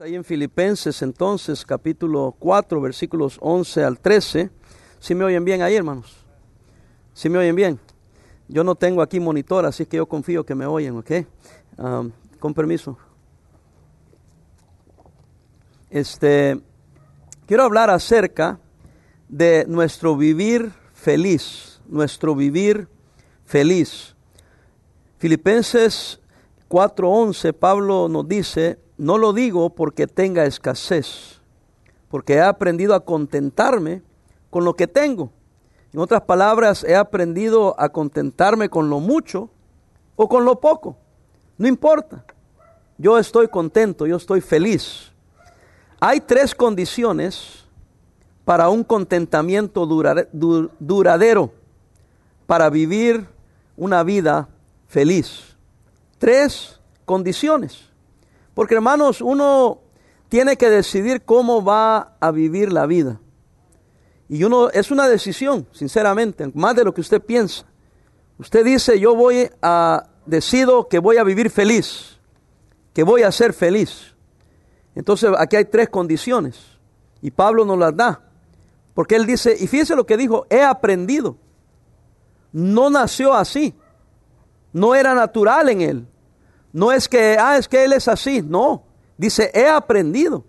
Ahí en Filipenses entonces, capítulo 4, versículos 11 al 13. ¿Sí me oyen bien ahí, hermanos? ¿Sí me oyen bien? Yo no tengo aquí monitor, así que yo confío que me oyen, ¿ok? Con permiso. Este, quiero hablar acerca de nuestro vivir feliz, nuestro vivir feliz. Filipenses 4:11, Pablo nos dice, no lo digo porque tenga escasez, porque he aprendido a contentarme con lo que tengo. En otras palabras, he aprendido a contentarme con lo mucho o con lo poco. No importa. Yo estoy contento, yo estoy feliz. Hay tres condiciones para un contentamiento duradero, para vivir una vida feliz. Tres condiciones. Porque hermanos, uno tiene que decidir cómo va a vivir la vida. Y uno es una decisión, sinceramente, más de lo que usted piensa. Usted dice, yo voy a, decido que voy a vivir feliz, que voy a ser feliz. Entonces aquí hay tres condiciones y Pablo nos las da. Porque él dice, y fíjese lo que dijo, he aprendido. No nació así, no era natural en él. No es que, ah, es que él es así. No. Dice, he aprendido.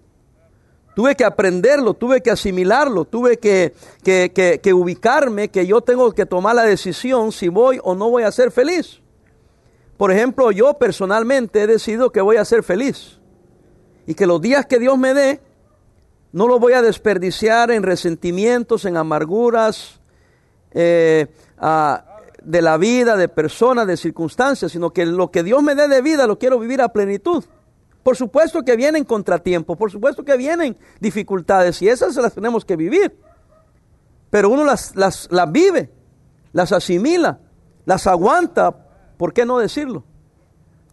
Tuve que aprenderlo, tuve que asimilarlo, tuve que, que, que, ubicarme, que yo tengo que tomar la decisión si voy o no voy a ser feliz. Por ejemplo, yo personalmente he decidido que voy a ser feliz. Y que los días que Dios me dé, no los voy a desperdiciar en resentimientos, en amarguras, eh, a, de la vida, de personas, de circunstancias, sino que lo que Dios me dé de vida lo quiero vivir a plenitud. Por supuesto que vienen contratiempos, por supuesto que vienen dificultades y esas las tenemos que vivir. Pero uno las, las, las vive, las asimila, las aguanta, ¿por qué no decirlo?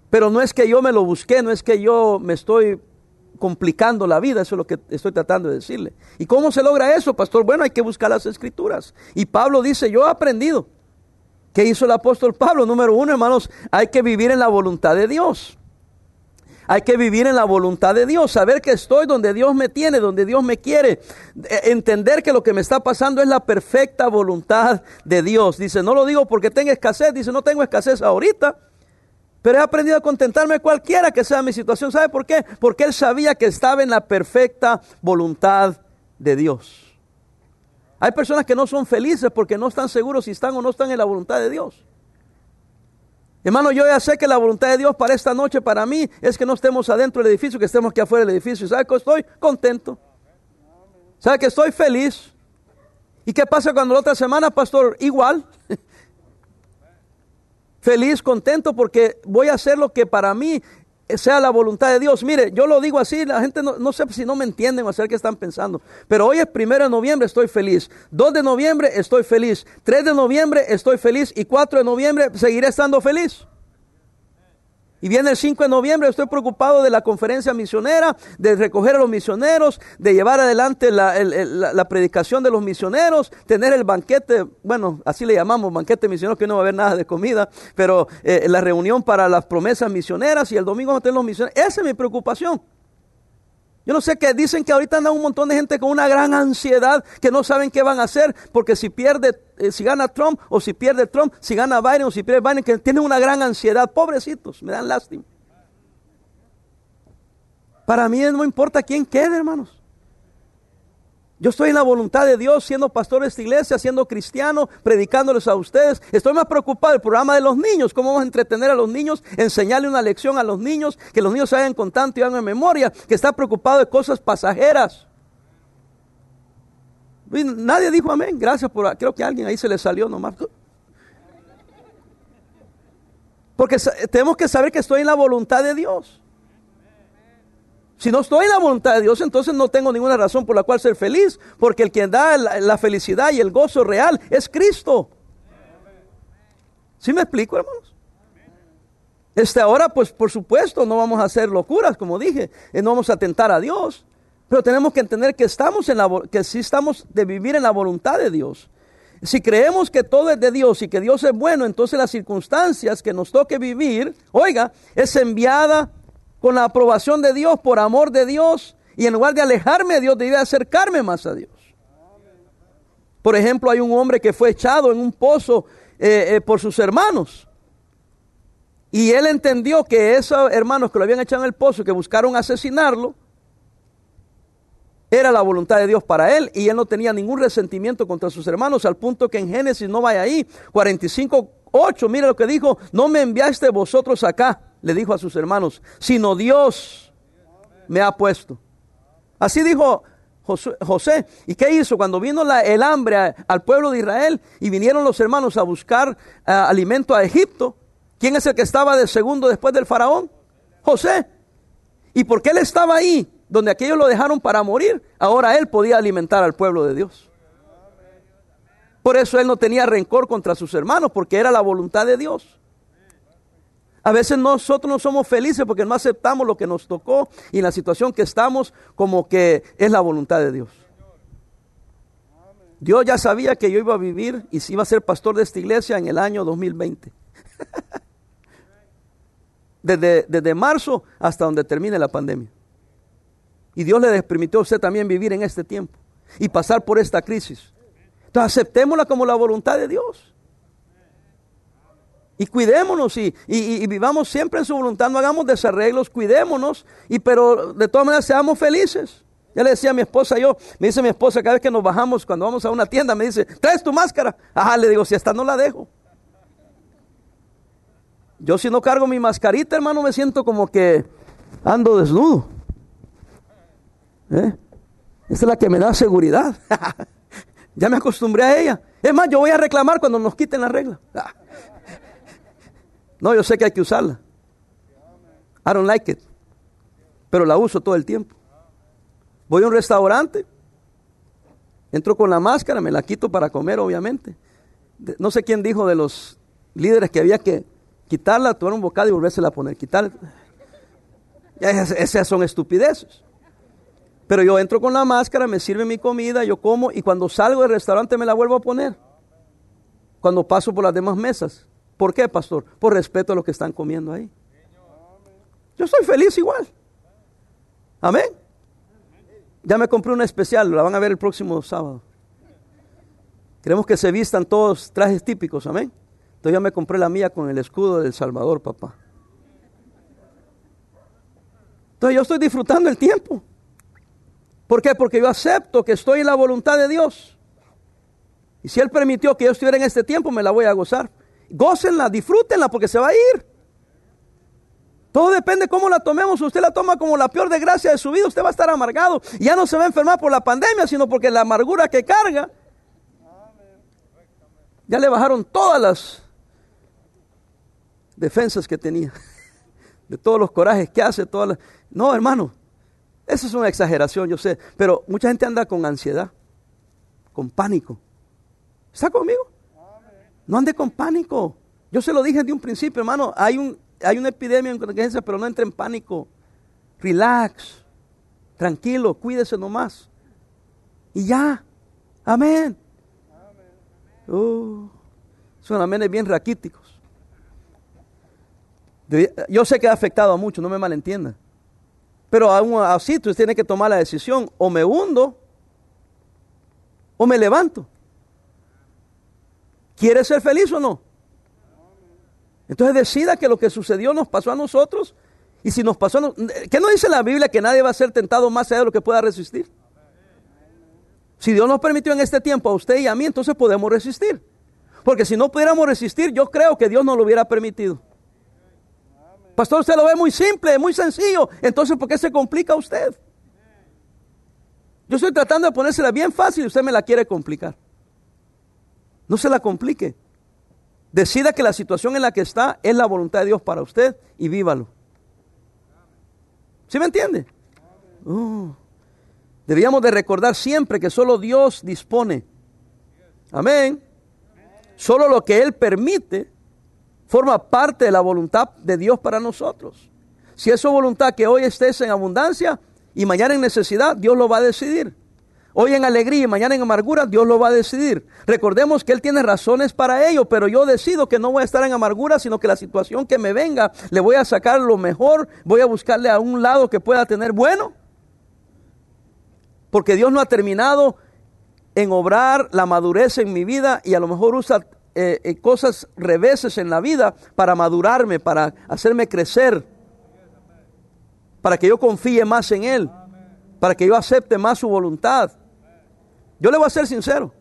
Pero no es que yo me lo busqué, no es que yo me estoy complicando la vida, eso es lo que estoy tratando de decirle. ¿Y cómo se logra eso, pastor? Bueno, hay que buscar las escrituras. Y Pablo dice, yo he aprendido ¿Qué hizo el apóstol Pablo? Número uno, hermanos, hay que vivir en la voluntad de Dios. Hay que vivir en la voluntad de Dios, saber que estoy donde Dios me tiene, donde Dios me quiere, e, entender que lo que me está pasando es la perfecta voluntad de Dios. Dice, no lo digo porque tenga escasez, dice, no tengo escasez ahorita, pero he aprendido a contentarme cualquiera que sea mi situación. ¿Sabe por qué? Porque él sabía que estaba en la perfecta voluntad de Dios. Hay personas que no son felices porque no están seguros si están o no están en la voluntad de Dios. Hermano, yo ya sé que la voluntad de Dios para esta noche, para mí, es que no estemos adentro del edificio, que estemos aquí afuera del edificio. ¿Sabe que estoy contento? ¿Sabe que estoy feliz? ¿Y qué pasa cuando la otra semana, pastor? Igual. feliz, contento, porque voy a hacer lo que para mí sea la voluntad de Dios. Mire, yo lo digo así, la gente no, sé si no me entienden o hacer qué están pensando. Pero hoy es primero de noviembre, estoy feliz. 2 de noviembre, estoy feliz. 3 de noviembre, estoy feliz. Y 4 de noviembre, seguiré estando feliz. Y viene el 5 de noviembre, estoy preocupado de la conferencia misionera, de recoger a los misioneros, de llevar adelante la, predicación de los misioneros, tener el banquete, bueno, así le llamamos, banquete misionero, que no va a haber nada de comida, pero eh, la reunión para las promesas misioneras y el domingo vamos a tener los misioneros. Esa es mi preocupación. Yo no sé qué dicen que ahorita anda un montón de gente con una gran ansiedad que no saben qué van a hacer porque si pierde, eh, si gana Trump o si pierde Trump, si gana Biden o si pierde Biden, que tienen una gran ansiedad. Pobrecitos, me dan lástima. Para mí no importa quién quede, hermanos. Yo estoy en la voluntad de Dios, siendo pastor de esta iglesia, siendo cristiano, predicándoles a ustedes. Estoy más preocupado del programa de los niños, cómo vamos a entretener a los niños, enseñarle una lección a los niños, que los niños se con tanto y hagan memoria, que está preocupado de cosas pasajeras. nadie dijo amén, gracias por, creo que alguien ahí se le salió nomás. Porque tenemos que saber que estoy en la voluntad de Dios. Si no estoy en la voluntad de Dios, entonces no tengo ninguna razón por la cual ser feliz, porque el quien da la, felicidad y el gozo real es Cristo. ¿Sí me explico, hermanos? Este ahora, pues por supuesto, no vamos a hacer locuras, como dije, no vamos a tentar a Dios, pero tenemos que entender que estamos en la que sí estamos de vivir en la voluntad de Dios. Si creemos que todo es de Dios y que Dios es bueno, entonces las circunstancias que nos toque vivir, oiga, es enviada con la aprobación de Dios, por amor de Dios, y en lugar de alejarme de Dios, debía acercarme más a Dios. Por ejemplo, hay un hombre que fue echado en un pozo eh, eh, por sus hermanos. Y él entendió que esos hermanos que lo habían echado en el pozo, que buscaron asesinarlo, era la voluntad de Dios para él y él no tenía ningún resentimiento contra sus hermanos, al punto que en Génesis no vaya ahí, 45, 8, mire lo que dijo, no me enviaste vosotros acá, le dijo a sus hermanos, sino Dios me ha puesto. Así dijo José. ¿Y qué hizo? Cuando vino el hambre al pueblo de Israel y vinieron los hermanos a buscar alimento a Egipto, ¿quién es el que estaba de segundo después del faraón? José. ¿Y por qué él estaba ahí? donde aquellos lo dejaron para morir, ahora él podía alimentar al pueblo de Dios. Por eso él no tenía rencor contra sus hermanos, porque era la voluntad de Dios. A veces nosotros no somos felices porque no aceptamos lo que nos tocó y la situación que estamos como que es la voluntad de Dios. Dios ya sabía que yo iba a vivir y iba a ser pastor de esta iglesia en el año 2020. desde, desde marzo hasta donde termine la pandemia. Y Dios le permitió a usted también vivir en este tiempo y pasar por esta crisis. Entonces aceptémosla como la voluntad de Dios. Y cuidémonos y, vivamos siempre en su voluntad, no hagamos desarreglos, cuidémonos, y, pero de todas maneras seamos felices. Ya le decía a mi esposa yo, me dice mi esposa cada vez que nos bajamos, cuando vamos a una tienda, me dice, ¿traes tu máscara? Ajá, le digo, si esta no la dejo. Yo si no cargo mi mascarita, hermano, me siento como que ando desnudo. ¿Eh? Es la que me da seguridad. ya me acostumbré a ella. Es más, yo voy a reclamar cuando nos quiten la regla. No, yo sé que hay que usarla. I don't like it. Pero la uso todo el tiempo. Voy a un restaurante, entro con la máscara, me la quito para comer, obviamente. No sé quién dijo de los líderes que había que quitarla, tomar un bocado y volvérsela a poner. Quitarla. Esas son estupideces. Pero yo entro con la máscara, me sirve mi comida, yo como y cuando salgo del restaurante me la vuelvo a poner. Cuando paso por las demás mesas. ¿Por qué, pastor? Por respeto a los que están comiendo ahí. Yo soy feliz igual. Amén. Ya me compré una especial, la van a ver el próximo sábado. Queremos que se vistan todos trajes típicos, amén. Entonces ya me compré la mía con el escudo del Salvador, papá. Entonces yo estoy disfrutando el tiempo. ¿Por qué? Porque yo acepto que estoy en la voluntad de Dios. Y si Él permitió que yo estuviera en este tiempo, me la voy a gozar. Gócenla, disfrútenla porque se va a ir. Todo depende cómo la tomemos. Usted la toma como la peor desgracia de su vida, usted va a estar amargado. Ya no se va a enfermar por la pandemia, sino porque la amargura que carga. Ya le bajaron todas las defensas que tenía. De todos los corajes que hace, todas. No, hermano, eso es una exageración, yo sé, pero mucha gente anda con ansiedad, con pánico. ¿Está conmigo? No ande con pánico. Yo se lo dije de un principio, hermano, hay, un, hay una epidemia en contingencia, pero no entre en pánico. Relax, tranquilo, cuídese nomás. Y ya, amén. Uh, son amenes bien raquíticos. Yo sé que ha afectado a muchos, no me malentiendan. Pero aún así tú tienes que tomar la decisión, o me hundo o me levanto. ¿Quieres ser feliz o no? Entonces decida que lo que sucedió nos pasó a nosotros. Y si nos pasó, a ¿qué no dice la Biblia que nadie va a ser tentado más allá de lo que pueda resistir? Si Dios nos permitió en este tiempo a usted y a mí, entonces podemos resistir. Porque si no pudiéramos resistir, yo creo que Dios no lo hubiera permitido. Pastor, usted lo ve muy simple, muy sencillo. Entonces, ¿por qué se complica usted? Yo estoy tratando de ponérsela bien fácil y usted me la quiere complicar. No se la complique. Decida que la situación en la que está es la voluntad de Dios para usted y vívalo. ¿Sí me entiende? Oh. Debíamos de recordar siempre que solo Dios dispone. Amén. Solo lo que Él permite forma parte de la voluntad de Dios para nosotros. Si es su voluntad que hoy estés en abundancia y mañana en necesidad, Dios lo va a decidir. Hoy en alegría y mañana en amargura, Dios lo va a decidir. Recordemos que Él tiene razones para ello, pero yo decido que no voy a estar en amargura, sino que la situación que me venga, le voy a sacar lo mejor, voy a buscarle a un lado que pueda tener bueno. Porque Dios no ha terminado en obrar la madurez en mi vida y a lo mejor usa eh, eh, cosas reveses en la vida para madurarme, para hacerme crecer, para que yo confíe más en Él, para que yo acepte más su voluntad. Yo le voy a ser sincero.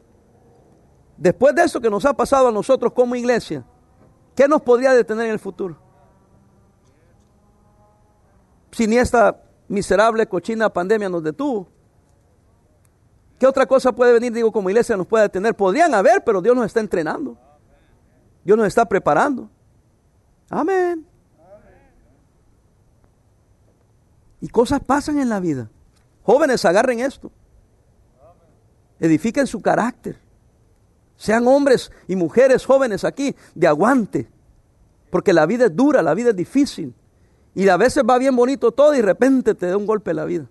Después de eso que nos ha pasado a nosotros como iglesia, ¿qué nos podría detener en el futuro? Si ni esta miserable, cochina pandemia nos detuvo. ¿Qué otra cosa puede venir, digo, como iglesia nos puede detener? Podrían haber, pero Dios nos está entrenando. Dios nos está preparando. Amén. Y cosas pasan en la vida. Jóvenes, agarren esto edifiquen su carácter. Sean hombres y mujeres jóvenes aquí de aguante. Porque la vida es dura, la vida es difícil. Y a veces va bien bonito todo y de repente te da un golpe la vida.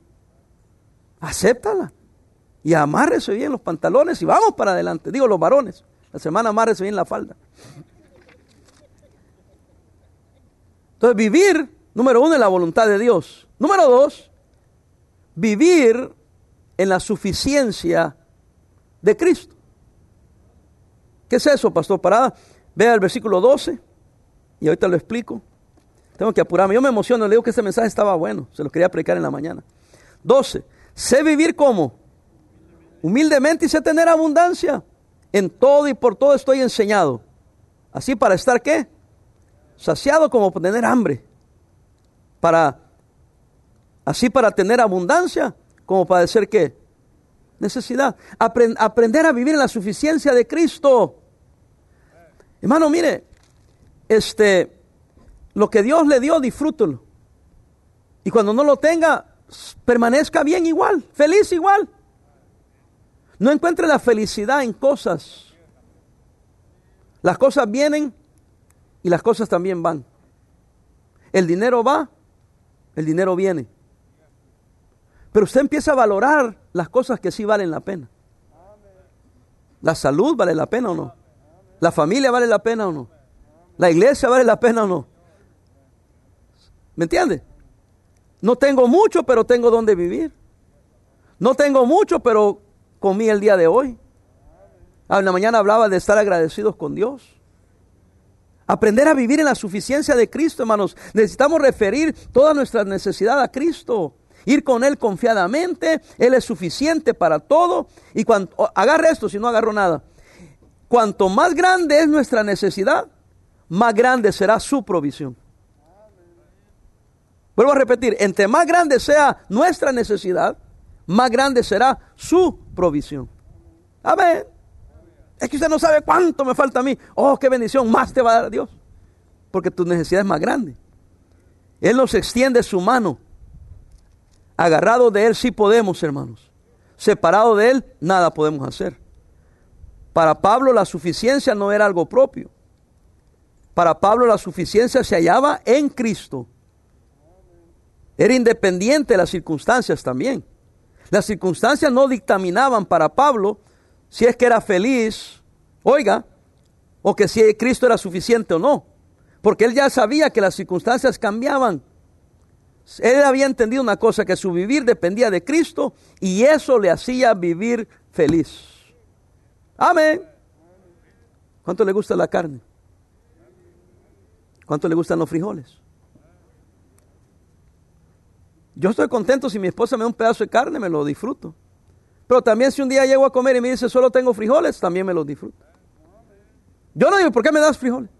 Acéptala. Y amárrese bien los pantalones y vamos para adelante. Digo los varones. La semana amárrese bien la falda. Entonces vivir, número uno, en la voluntad de Dios. Número dos, vivir en la suficiencia de Cristo. ¿Qué es eso, pastor Parada? Vea el versículo 12 y ahorita lo explico. Tengo que apurarme. Yo me emociono, le digo que ese mensaje estaba bueno. Se lo quería aplicar en la mañana. 12. Sé vivir como humildemente y sé tener abundancia. En todo y por todo estoy enseñado. Así para estar qué? Saciado como tener hambre. Para así para tener abundancia como para decir qué? Necesidad. aprender a vivir en la suficiencia de Cristo. Hermano, mire, este, lo que Dios le dio, disfrútelo. Y cuando no lo tenga, permanezca bien igual, feliz igual. No encuentre la felicidad en cosas. Las cosas vienen y las cosas también van. El dinero va, el dinero viene. Pero usted empieza a valorar las cosas que sí valen la pena. La salud vale la pena o no. La familia vale la pena o no. La iglesia vale la pena o no. ¿Me entiende? No tengo mucho, pero tengo donde vivir. No tengo mucho, pero comí el día de hoy. Ah, en la mañana hablaba de estar agradecidos con Dios. Aprender a vivir en la suficiencia de Cristo, hermanos. Necesitamos referir toda nuestra necesidad a Cristo ir con Él confiadamente, Él es suficiente para todo. Y cuando, agarre esto si no agarro nada. Cuanto más grande es nuestra necesidad, más grande será su provisión. Vuelvo a repetir, entre más grande sea nuestra necesidad, más grande será su provisión. Amén. Es que usted no sabe cuánto me falta a mí. Oh, qué bendición más te va a dar Dios. Porque tu necesidad es más grande. Él nos extiende su mano Agarrado de Él sí podemos, hermanos. Separado de Él, nada podemos hacer. Para Pablo la suficiencia no era algo propio. Para Pablo la suficiencia se hallaba en Cristo. Era independiente de las circunstancias también. Las circunstancias no dictaminaban para Pablo si es que era feliz, oiga, o que si Cristo era suficiente o no. Porque él ya sabía que las circunstancias cambiaban. Él había entendido una cosa, que su vivir dependía de Cristo y eso le hacía vivir feliz. Amén. ¿Cuánto le gusta la carne? ¿Cuánto le gustan los frijoles? Yo estoy contento si mi esposa me da un pedazo de carne, me lo disfruto. Pero también si un día llego a comer y me dice solo tengo frijoles, también me los disfruto. Yo no digo, ¿por qué me das frijoles?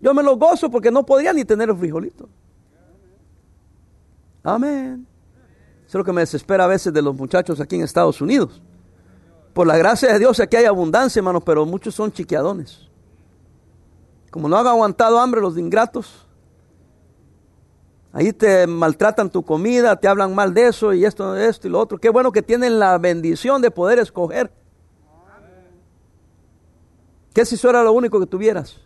Yo me los gozo porque no podría ni tener los frijolitos. Amén. Eso es lo que me desespera a veces de los muchachos aquí en Estados Unidos. Por la gracia de Dios aquí hay abundancia, hermanos, pero muchos son chiquiadones. Como no han aguantado hambre los ingratos, ahí te maltratan tu comida, te hablan mal de eso y esto, esto y lo otro. Qué bueno que tienen la bendición de poder escoger. ¿Qué si eso era lo único que tuvieras?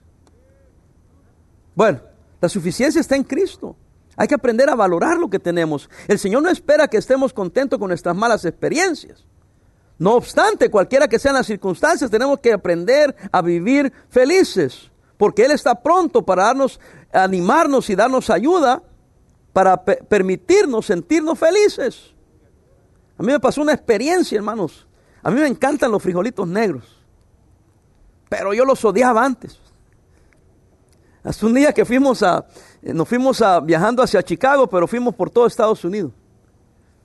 Bueno, la suficiencia está en Cristo. Hay que aprender a valorar lo que tenemos. El Señor no espera que estemos contentos con nuestras malas experiencias. No obstante, cualquiera que sean las circunstancias, tenemos que aprender a vivir felices, porque Él está pronto para darnos, animarnos y darnos ayuda para permitirnos sentirnos felices. A mí me pasó una experiencia, hermanos. A mí me encantan los frijolitos negros, pero yo los odiaba antes. Hasta un día que fuimos a, nos fuimos a, viajando hacia Chicago, pero fuimos por todo Estados Unidos.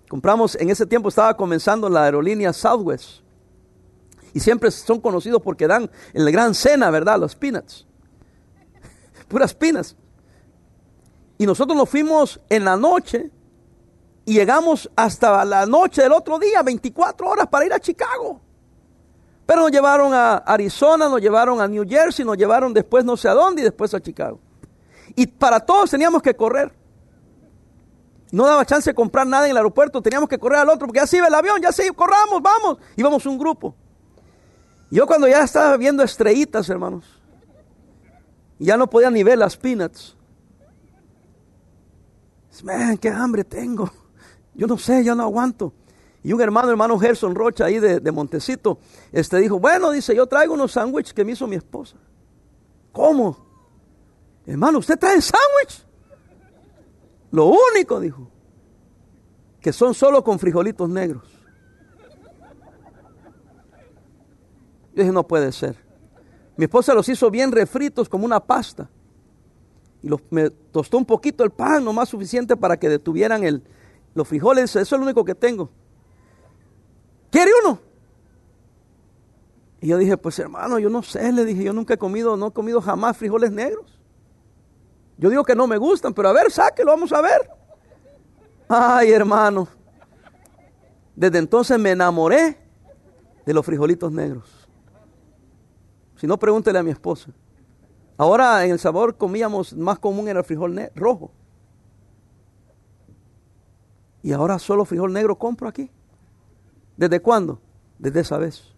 Compramos, en ese tiempo estaba comenzando la aerolínea Southwest. Y siempre son conocidos porque dan el gran cena, ¿verdad? Los peanuts. Puras pinas. Y nosotros nos fuimos en la noche y llegamos hasta la noche del otro día, 24 horas para ir a Chicago. Pero nos llevaron a Arizona, nos llevaron a New Jersey, nos llevaron después no sé a dónde y después a Chicago. Y para todos teníamos que correr. No daba chance de comprar nada en el aeropuerto, teníamos que correr al otro, porque ya se iba el avión, ya se corramos, vamos. Íbamos un grupo. Yo cuando ya estaba viendo estrellitas, hermanos, ya no podía ni ver las peanuts. Man, qué hambre tengo. Yo no sé, ya no aguanto. Y un hermano, hermano Gerson Rocha, ahí de, Montecito, este dijo, bueno, dice, yo traigo unos sándwiches que me hizo mi esposa. ¿Cómo? Hermano, ¿usted trae sándwich? Lo único, dijo, que son solo con frijolitos negros. Yo dije, no puede ser. Mi esposa los hizo bien refritos como una pasta. Y los, me tostó un poquito el pan, no más suficiente para que detuvieran el, los frijoles. Eso es lo único que tengo. ¿Quiere uno? Y yo dije, pues hermano, yo no sé, le dije, yo nunca he comido, no he comido jamás frijoles negros. Yo digo que no me gustan, pero a ver, sáquelo, vamos a ver. Ay, hermano. Desde entonces me enamoré de los frijolitos negros. Si no, pregúntele a mi esposa. Ahora en el sabor comíamos, más común era el frijol rojo. Y ahora solo frijol negro compro aquí. ¿Desde cuándo? Desde esa vez.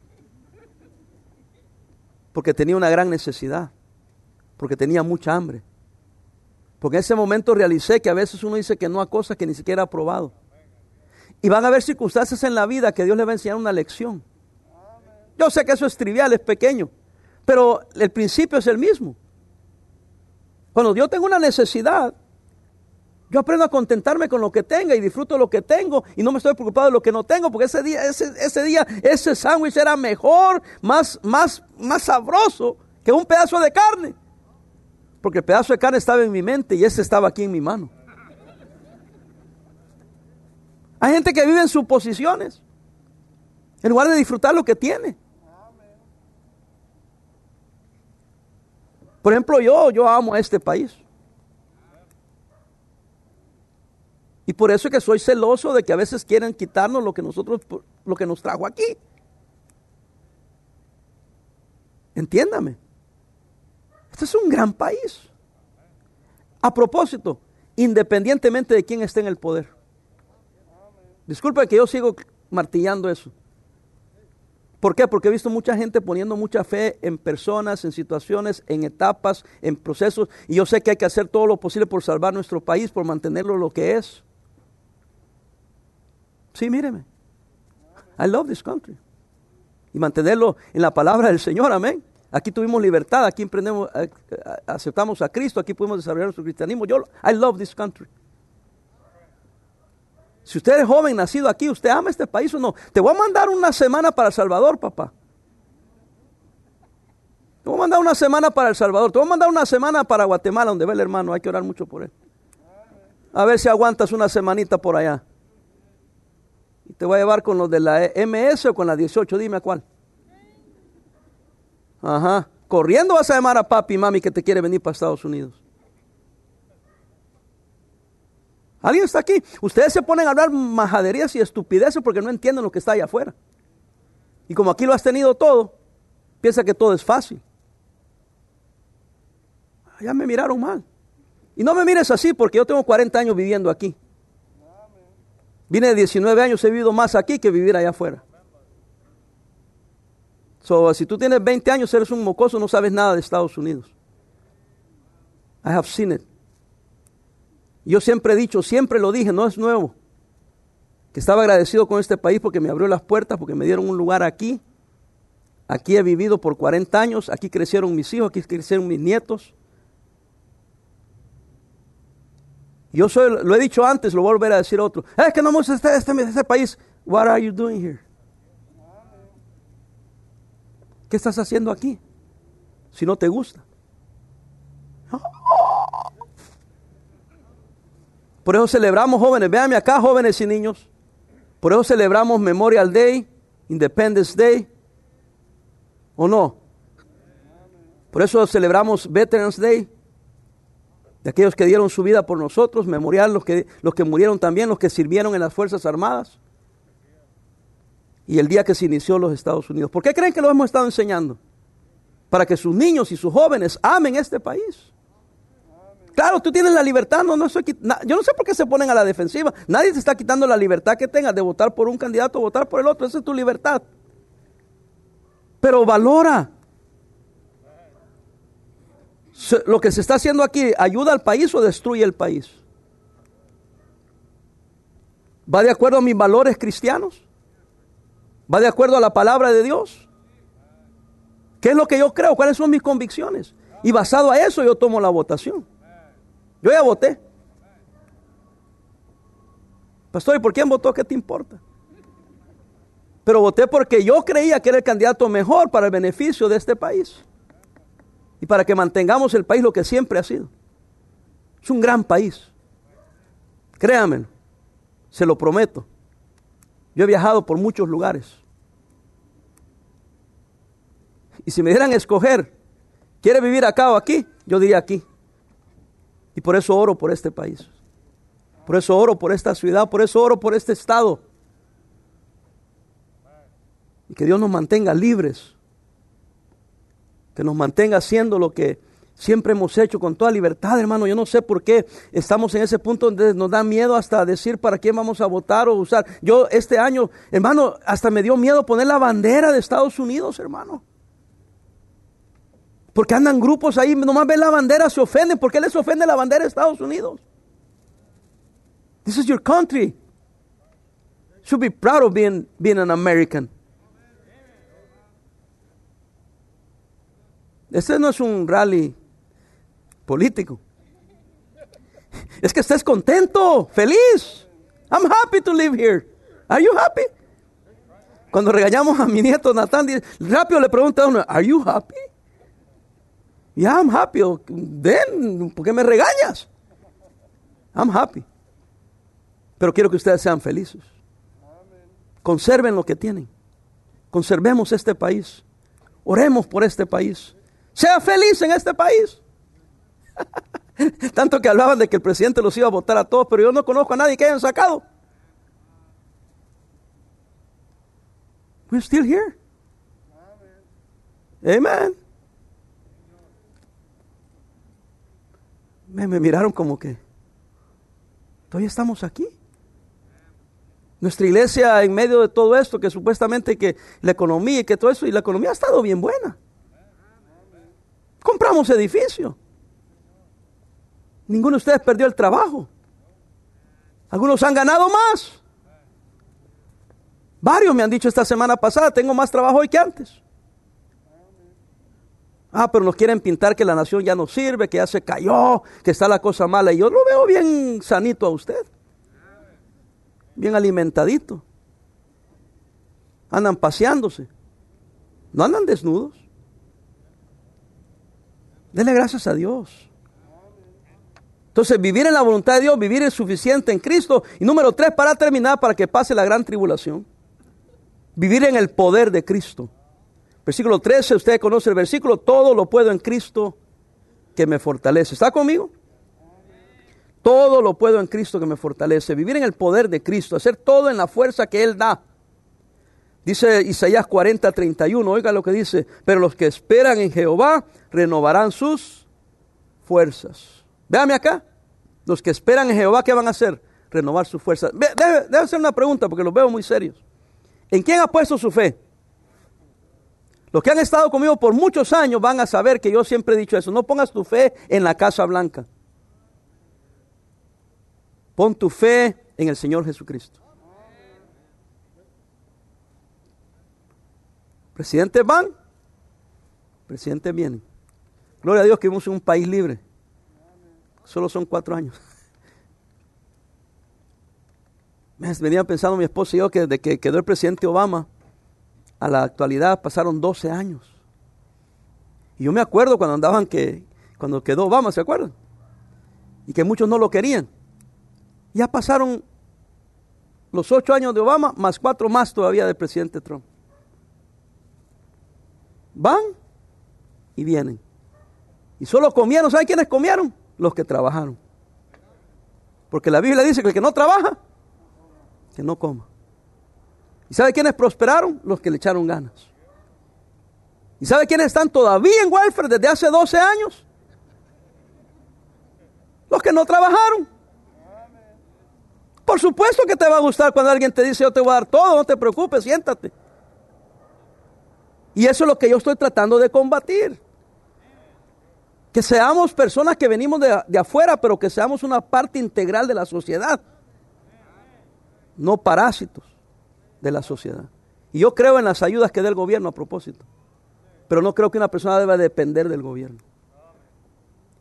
Porque tenía una gran necesidad. Porque tenía mucha hambre. Porque en ese momento realicé que a veces uno dice que no a cosas que ni siquiera ha probado. Y van a haber circunstancias en la vida que Dios le va a enseñar una lección. Yo sé que eso es trivial, es pequeño. Pero el principio es el mismo. Cuando Dios tengo una necesidad, yo aprendo a contentarme con lo que tenga y disfruto lo que tengo y no me estoy preocupado de lo que no tengo, porque ese día, ese, ese día, ese sándwich era mejor, más, más, más sabroso que un pedazo de carne. Porque el pedazo de carne estaba en mi mente y ese estaba aquí en mi mano. Hay gente que vive en suposiciones, en lugar de disfrutar lo que tiene. Por ejemplo, yo, yo amo a este país. Y por eso es que soy celoso de que a veces quieren quitarnos lo que nosotros, lo que nos trajo aquí. Entiéndame. Este es un gran país. A propósito, independientemente de quién esté en el poder. Disculpa que yo sigo martillando eso. ¿Por qué? Porque he visto mucha gente poniendo mucha fe en personas, en situaciones, en etapas, en procesos. Y yo sé que hay que hacer todo lo posible por salvar nuestro país, por mantenerlo lo que es. Sí, míreme. I love this country. Y mantenerlo en la palabra del Señor, amén. Aquí tuvimos libertad, aquí emprendemos, eh, eh, aceptamos a Cristo, aquí pudimos desarrollar nuestro cristianismo. Yo, I love this country. Si usted es joven, nacido aquí, ¿usted ama este país o no? Te voy a mandar una semana para El Salvador, papá. Te voy a mandar una semana para El Salvador. Te voy a mandar una semana para Guatemala, donde ve el hermano. Hay que orar mucho por él. A ver si aguantas una semanita por allá. Y te voy a llevar con los de la MS o con la 18, dime a cuál. Ajá. Corriendo vas a llamar a papi y mami que te quiere venir para Estados Unidos. ¿Alguien está aquí? Ustedes se ponen a hablar majaderías y estupideces porque no entienden lo que está allá afuera. Y como aquí lo has tenido todo, piensa que todo es fácil. Ya me miraron mal. Y no me mires así porque yo tengo 40 años viviendo aquí. Vine de 19 años, he vivido más aquí que vivir allá afuera. So, si tú tienes 20 años, eres un mocoso, no sabes nada de Estados Unidos. I have seen it. Yo siempre he dicho, siempre lo dije, no es nuevo, que estaba agradecido con este país porque me abrió las puertas, porque me dieron un lugar aquí. Aquí he vivido por 40 años, aquí crecieron mis hijos, aquí crecieron mis nietos. Yo soy, lo he dicho antes, lo voy a volver a decir otro. Es que no hemos este, este, este país. What are you doing here? ¿Qué estás haciendo aquí? Si no te gusta. Por eso celebramos jóvenes, véanme acá jóvenes y niños. Por eso celebramos Memorial Day, Independence Day. ¿O no? Por eso celebramos Veterans Day. De aquellos que dieron su vida por nosotros, memorial, los que, los que murieron también, los que sirvieron en las Fuerzas Armadas. Y el día que se inició los Estados Unidos. ¿Por qué creen que lo hemos estado enseñando? Para que sus niños y sus jóvenes amen este país. Claro, tú tienes la libertad, no, no yo no sé por qué se ponen a la defensiva. Nadie te está quitando la libertad que tengas de votar por un candidato o votar por el otro. Esa es tu libertad. Pero valora. Lo que se está haciendo aquí, ¿ayuda al país o destruye el país? ¿Va de acuerdo a mis valores cristianos? ¿Va de acuerdo a la palabra de Dios? ¿Qué es lo que yo creo? ¿Cuáles son mis convicciones? Y basado a eso yo tomo la votación. Yo ya voté. Pastor, ¿y por quién votó? ¿Qué te importa? Pero voté porque yo creía que era el candidato mejor para el beneficio de este país. Y para que mantengamos el país lo que siempre ha sido. Es un gran país. Créanme, se lo prometo. Yo he viajado por muchos lugares. Y si me dieran a escoger, ¿quiere vivir acá o aquí? Yo diría aquí. Y por eso oro por este país. Por eso oro por esta ciudad, por eso oro por este estado. Y que Dios nos mantenga libres. Que nos mantenga haciendo lo que siempre hemos hecho con toda libertad, hermano. Yo no sé por qué estamos en ese punto donde nos da miedo hasta decir para quién vamos a votar o usar. Yo este año, hermano, hasta me dio miedo poner la bandera de Estados Unidos, hermano. Porque andan grupos ahí, nomás ven la bandera, se ofenden. ¿Por qué les ofende la bandera de Estados Unidos? This is your country. Should be proud of being, being an American. Este no es un rally político. Es que estés contento, feliz. I'm happy to live here. Are you happy? Cuando regañamos a mi nieto Natán, rápido le pregunta a uno, ¿Are you happy? Yeah, I'm happy. Then, ¿por qué me regañas? I'm happy. Pero quiero que ustedes sean felices. Conserven lo que tienen. Conservemos este país. Oremos por este país. Sea feliz en este país. Tanto que hablaban de que el presidente los iba a votar a todos, pero yo no conozco a nadie que hayan sacado. We're still here. Amen. me, miraron como que, todavía estamos aquí. Nuestra iglesia en medio de todo esto, que supuestamente que la economía y que todo eso, y la economía ha estado bien buena. Compramos edificio. Ninguno de ustedes perdió el trabajo. Algunos han ganado más. Varios me han dicho esta semana pasada, tengo más trabajo hoy que antes. Ah, pero nos quieren pintar que la nación ya no sirve, que ya se cayó, que está la cosa mala. Y yo lo veo bien sanito a usted. Bien alimentadito. Andan paseándose. No andan desnudos. Dele gracias a Dios. Entonces, vivir en la voluntad de Dios, vivir es suficiente en Cristo. Y número tres, para terminar, para que pase la gran tribulación. Vivir en el poder de Cristo. Versículo 13, usted conoce el versículo, todo lo puedo en Cristo que me fortalece. ¿Está conmigo? Todo lo puedo en Cristo que me fortalece. Vivir en el poder de Cristo, hacer todo en la fuerza que Él da. Dice Isaías 40, 31, oiga lo que dice, pero los que esperan en Jehová renovarán sus fuerzas. Véame acá, los que esperan en Jehová, ¿qué van a hacer? Renovar sus fuerzas. Debe, debe hacer una pregunta porque los veo muy serios. ¿En quién ha puesto su fe? Los que han estado conmigo por muchos años van a saber que yo siempre he dicho eso. No pongas tu fe en la Casa Blanca. Pon tu fe en el Señor Jesucristo. Presidentes van, presidentes vienen. Gloria a Dios que vivimos en un país libre. Solo son cuatro años. Venía pensando mi esposo y yo que desde que quedó el presidente Obama a la actualidad pasaron 12 años. Y yo me acuerdo cuando andaban que, cuando quedó Obama, ¿se acuerdan? Y que muchos no lo querían. Ya pasaron los ocho años de Obama, más cuatro más todavía del presidente Trump. Van y vienen. Y solo comieron, ¿saben quiénes comieron? Los que trabajaron. Porque la Biblia dice que el que no trabaja, que no coma. ¿Y sabe quiénes prosperaron? Los que le echaron ganas. ¿Y sabe quiénes están todavía en welfare desde hace 12 años? Los que no trabajaron. Por supuesto que te va a gustar cuando alguien te dice yo te voy a dar todo, no te preocupes, siéntate. Y eso es lo que yo estoy tratando de combatir. Que seamos personas que venimos de, de, afuera, pero que seamos una parte integral de la sociedad. No parásitos de la sociedad. Y yo creo en las ayudas que dé el gobierno a propósito. Pero no creo que una persona deba depender del gobierno.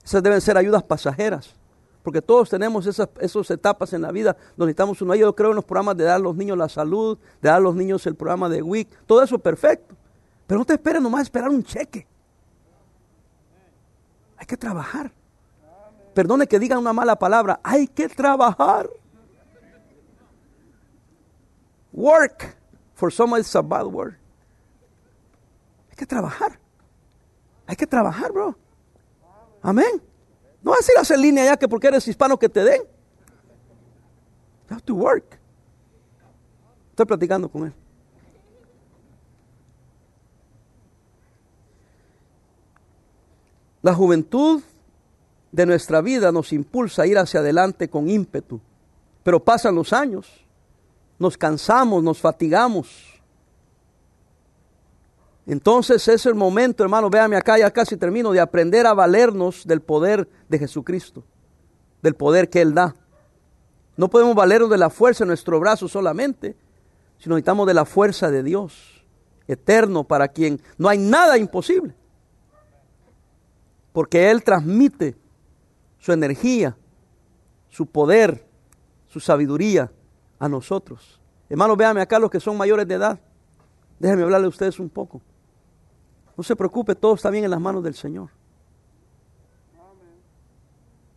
Esas deben ser ayudas pasajeras porque todos tenemos esas, etapas en la vida donde necesitamos uno. Yo creo en los programas de dar a los niños la salud, de dar a los niños el programa de WIC, todo eso perfecto. Pero no te esperes nomás esperar un cheque. Hay que trabajar. Perdone que diga una mala palabra, hay que trabajar. Work. For some it's a bad word. Hay que trabajar. Hay que trabajar, bro. Amén. No vas a ir a hacer línea ya que porque eres hispano que te den. You have to work. Estoy platicando con él. La juventud de nuestra vida nos impulsa a ir hacia adelante con ímpetu. Pero pasan los años, nos cansamos, nos fatigamos entonces es el momento, hermano, véame acá, ya casi termino, de aprender a valernos del poder de Jesucristo, del poder que Él da. No podemos valernos de la fuerza en nuestro brazo solamente, sino necesitamos de la fuerza de Dios, eterno, para quien no hay nada imposible. Porque Él transmite su energía, su poder, su sabiduría a nosotros. Hermanos, véanme acá los que son mayores de edad. Déjenme hablarle a ustedes un poco. No se preocupe, todo está bien en las manos del Señor.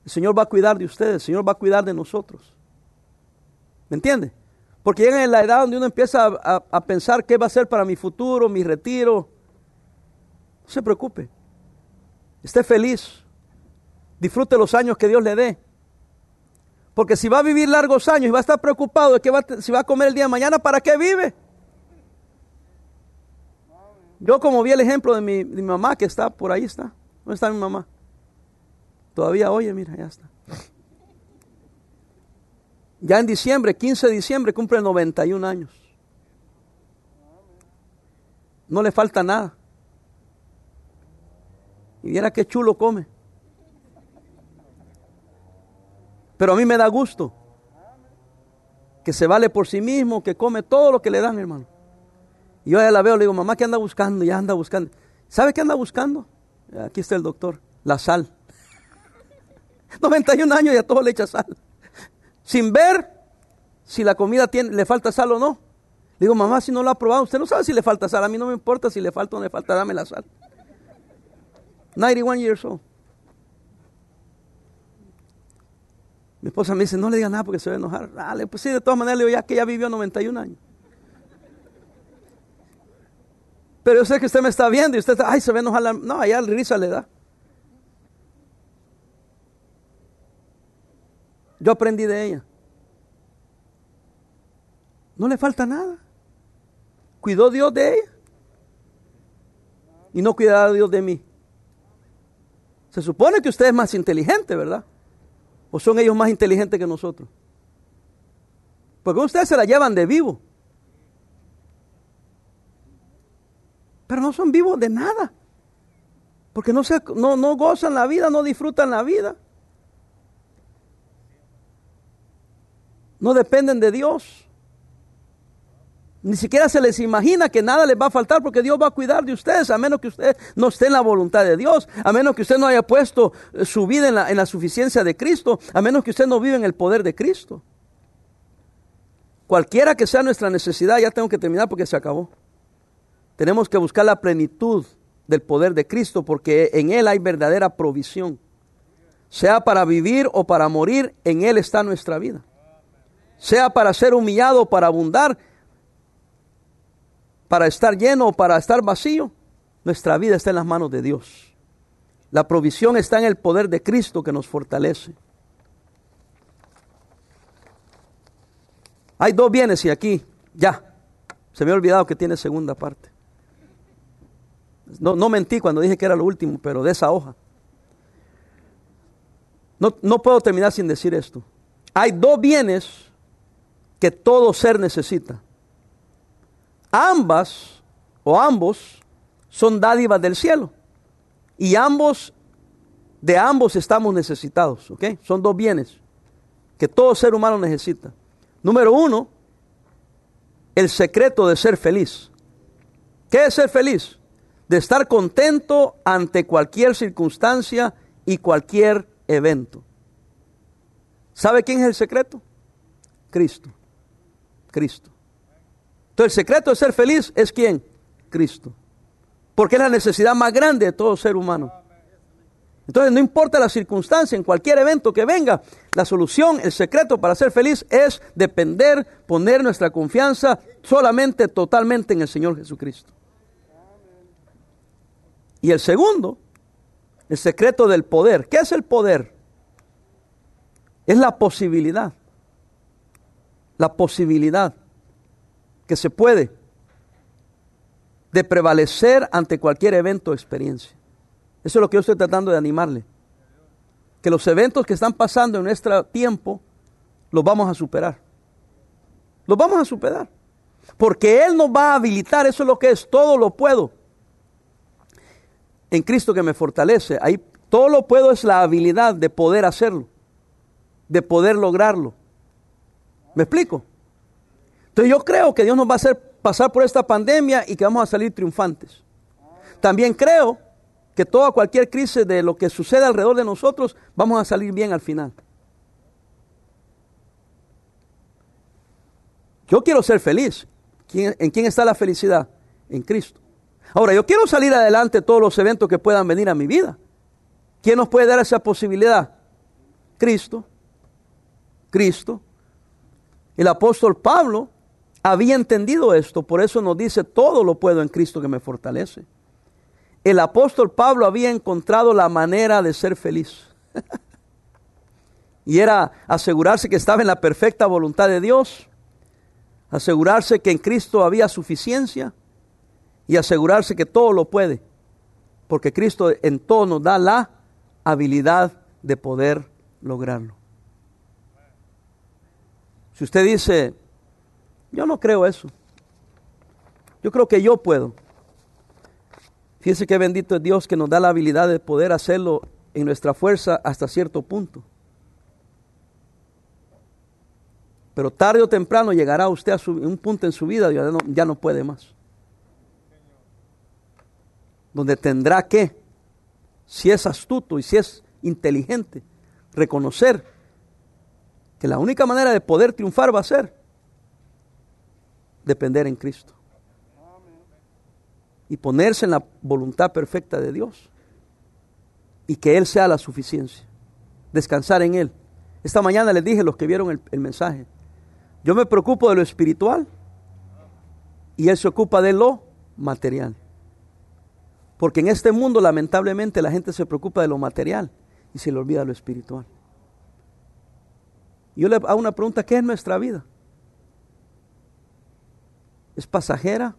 El Señor va a cuidar de ustedes, el Señor va a cuidar de nosotros. ¿Me entiende? Porque llegan en la edad donde uno empieza a, pensar qué va a ser para mi futuro, mi retiro. No se preocupe. Esté feliz. Disfrute los años que Dios le dé. Porque si va a vivir largos años y va a estar preocupado de que va, si va a comer el día de mañana, ¿para qué vive? Yo como vi el ejemplo de mi, mamá que está por ahí está. ¿Dónde está mi mamá? Todavía oye, mira, ya está. Ya en diciembre, 15 de diciembre, cumple 91 años. No le falta nada. Y viera qué chulo come. Pero a mí me da gusto que se vale por sí mismo, que come todo lo que le dan, hermano. Y yo ya la veo, le digo, mamá, ¿qué anda buscando? Ya anda buscando. ¿Sabe qué anda buscando? Aquí está el doctor, la sal. 91 años y a todo le echa sal. Sin ver si la comida tiene, le falta sal o no. Le digo, mamá, si no lo ha probado, usted no sabe si le falta sal. A mí no me importa si le falta o no le falta, dame la sal. 91 years old. Mi esposa me dice, no le diga nada porque se va a enojar. Dale, pues sí, de todas maneras le digo, ya que ya vivió 91 años. Pero yo sé que usted me está viendo y usted está, ay, se ve enojar. No, allá risa le da. Yo aprendí de ella. No le falta nada. Cuidó Dios de ella. Y no cuidaba Dios de mí. Se supone que usted es más inteligente, ¿verdad? ¿O son ellos más inteligentes que nosotros? Porque ustedes se la llevan de vivo. pero no son vivos de nada. Porque no, se, no, no gozan la vida, no disfrutan la vida. no dependen de Dios. Ni siquiera se les imagina que nada les va a faltar porque Dios va a cuidar de ustedes, a menos que usted no esté en la voluntad de Dios, a menos que usted no haya puesto eh, su vida en la, en la suficiencia de Cristo, a menos que usted no vive en el poder de Cristo. Cualquiera que sea nuestra necesidad, ya tengo que terminar porque se acabó. Tenemos que buscar la plenitud del poder de Cristo porque en Él hay verdadera provisión. Sea para vivir o para morir, en Él está nuestra vida. Sea para ser humillado o para abundar, para estar lleno o para estar vacío, nuestra vida está en las manos de Dios. La provisión está en el poder de Cristo que nos fortalece. Hay dos bienes y aquí, ya, se me ha olvidado que tiene segunda parte. No, no mentí cuando dije que era lo último, pero de esa hoja. No, no puedo terminar sin decir esto. Hay dos bienes que todo ser necesita. Ambas o ambos son dádivas del cielo. Y ambos, de ambos estamos necesitados. ¿ok? Son dos bienes que todo ser humano necesita. Número uno, el secreto de ser feliz. ¿Qué es ser feliz? De estar contento ante cualquier circunstancia y cualquier evento. ¿Sabe quién es el secreto? Cristo. Cristo. Entonces el secreto de ser feliz es quién? Cristo. Porque es la necesidad más grande de todo ser humano. Entonces no importa la circunstancia, en cualquier evento que venga, la solución, el secreto para ser feliz es depender, poner nuestra confianza solamente, totalmente en el Señor Jesucristo. Y el segundo, el secreto del poder. ¿Qué es el poder? Es la posibilidad. La posibilidad que se puede de prevalecer ante cualquier evento o experiencia. Eso es lo que yo estoy tratando de animarle. Que los eventos que están pasando en nuestro tiempo los vamos a superar. Los vamos a superar. Porque Él nos va a habilitar, eso es lo que es, todo lo puedo. En Cristo que me fortalece. Ahí todo lo puedo es la habilidad de poder hacerlo, de poder lograrlo. ¿Me explico? Entonces yo creo que Dios nos va a hacer pasar por esta pandemia y que vamos a salir triunfantes. También creo que toda cualquier crisis de lo que sucede alrededor de nosotros, vamos a salir bien al final. Yo quiero ser feliz. ¿En quién está la felicidad? En Cristo. Ahora, yo quiero salir adelante todos los eventos que puedan venir a mi vida. ¿Quién nos puede dar esa posibilidad? Cristo. Cristo. El apóstol Pablo había entendido esto, por eso nos dice, todo lo puedo en Cristo que me fortalece. El apóstol Pablo había encontrado la manera de ser feliz. y era asegurarse que estaba en la perfecta voluntad de Dios, asegurarse que en Cristo había suficiencia y asegurarse que todo lo puede, porque Cristo en todo nos da la habilidad de poder lograrlo. Si usted dice, yo no creo eso. Yo creo que yo puedo. Fíjese que bendito es Dios que nos da la habilidad de poder hacerlo en nuestra fuerza hasta cierto punto. Pero tarde o temprano llegará usted a un punto en su vida ya no, ya no puede más. Donde tendrá que, si es astuto y si es inteligente, reconocer que la única manera de poder triunfar va a ser depender en Cristo. Y ponerse en la voluntad perfecta de Dios. Y que Él sea la suficiencia. Descansar en Él. Esta mañana les dije, los que vieron el, mensaje, yo me preocupo de lo espiritual y Él se ocupa de lo material. Porque en este mundo lamentablemente la gente se preocupa de lo material y se le olvida lo espiritual. Yo le hago una pregunta, ¿qué es nuestra vida? Es pasajera.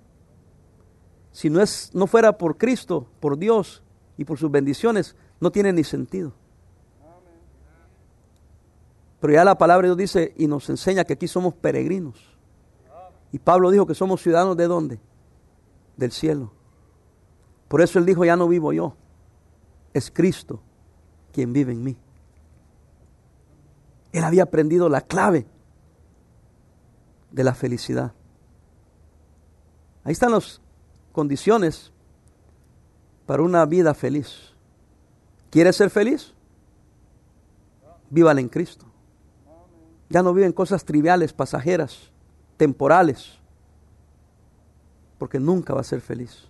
Si no, es, no fuera por Cristo, por Dios y por sus bendiciones, no tiene ni sentido. Pero ya la palabra de Dios dice y nos enseña que aquí somos peregrinos. Y Pablo dijo que somos ciudadanos de dónde? Del cielo. Por eso él dijo, ya no vivo yo, es Cristo quien vive en mí. Él había aprendido la clave de la felicidad. Ahí están las condiciones para una vida feliz. ¿Quieres ser feliz? Vívale en Cristo. Ya no viven cosas triviales, pasajeras, temporales, porque nunca va a ser feliz.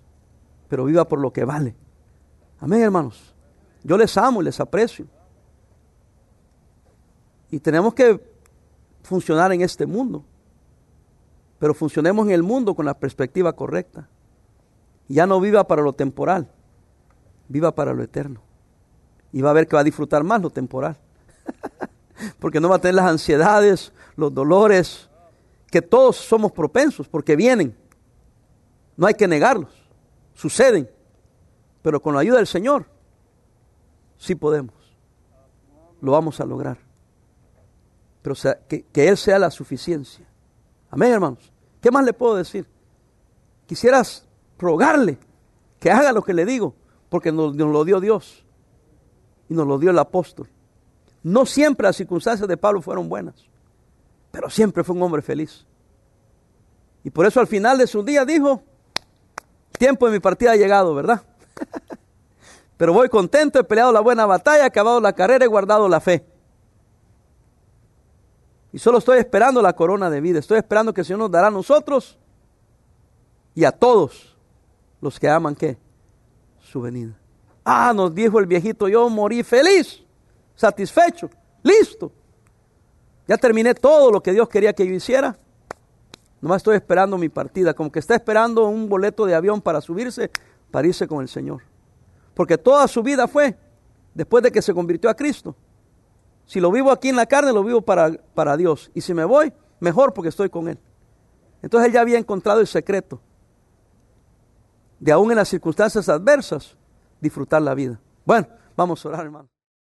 Pero viva por lo que vale. Amén, hermanos. Yo les amo y les aprecio. Y tenemos que funcionar en este mundo. Pero funcionemos en el mundo con la perspectiva correcta. Ya no viva para lo temporal, viva para lo eterno. Y va a ver que va a disfrutar más lo temporal. porque no va a tener las ansiedades, los dolores, que todos somos propensos, porque vienen. No hay que negarlos, suceden. Pero con la ayuda del Señor, sí podemos. Lo vamos a lograr. Pero que, que Él sea la suficiencia. Amén, hermanos. ¿Qué más le puedo decir? Quisieras rogarle que haga lo que le digo, porque nos, lo dio Dios y nos lo dio el apóstol. No siempre las circunstancias de Pablo fueron buenas, pero siempre fue un hombre feliz. Y por eso al final de su día dijo, tiempo de mi partida ha llegado, ¿verdad? pero voy contento, he peleado la buena batalla, he acabado la carrera, he guardado la fe. Y solo estoy esperando la corona de vida, estoy esperando que el Señor nos dará a nosotros y a todos los que aman qué? Su venida. Ah, nos dijo el viejito, yo morí feliz satisfecho, listo. Ya terminé todo lo que Dios quería que yo hiciera. Nomás estoy esperando mi partida, como que está esperando un boleto de avión para subirse, para irse con el Señor. Porque toda su vida fue después de que se convirtió a Cristo. Si lo vivo aquí en la carne, lo vivo para, para Dios. Y si me voy, mejor porque estoy con Él. Entonces él ya había encontrado el secreto de aún en las circunstancias adversas disfrutar la vida. Bueno, vamos a orar, hermano.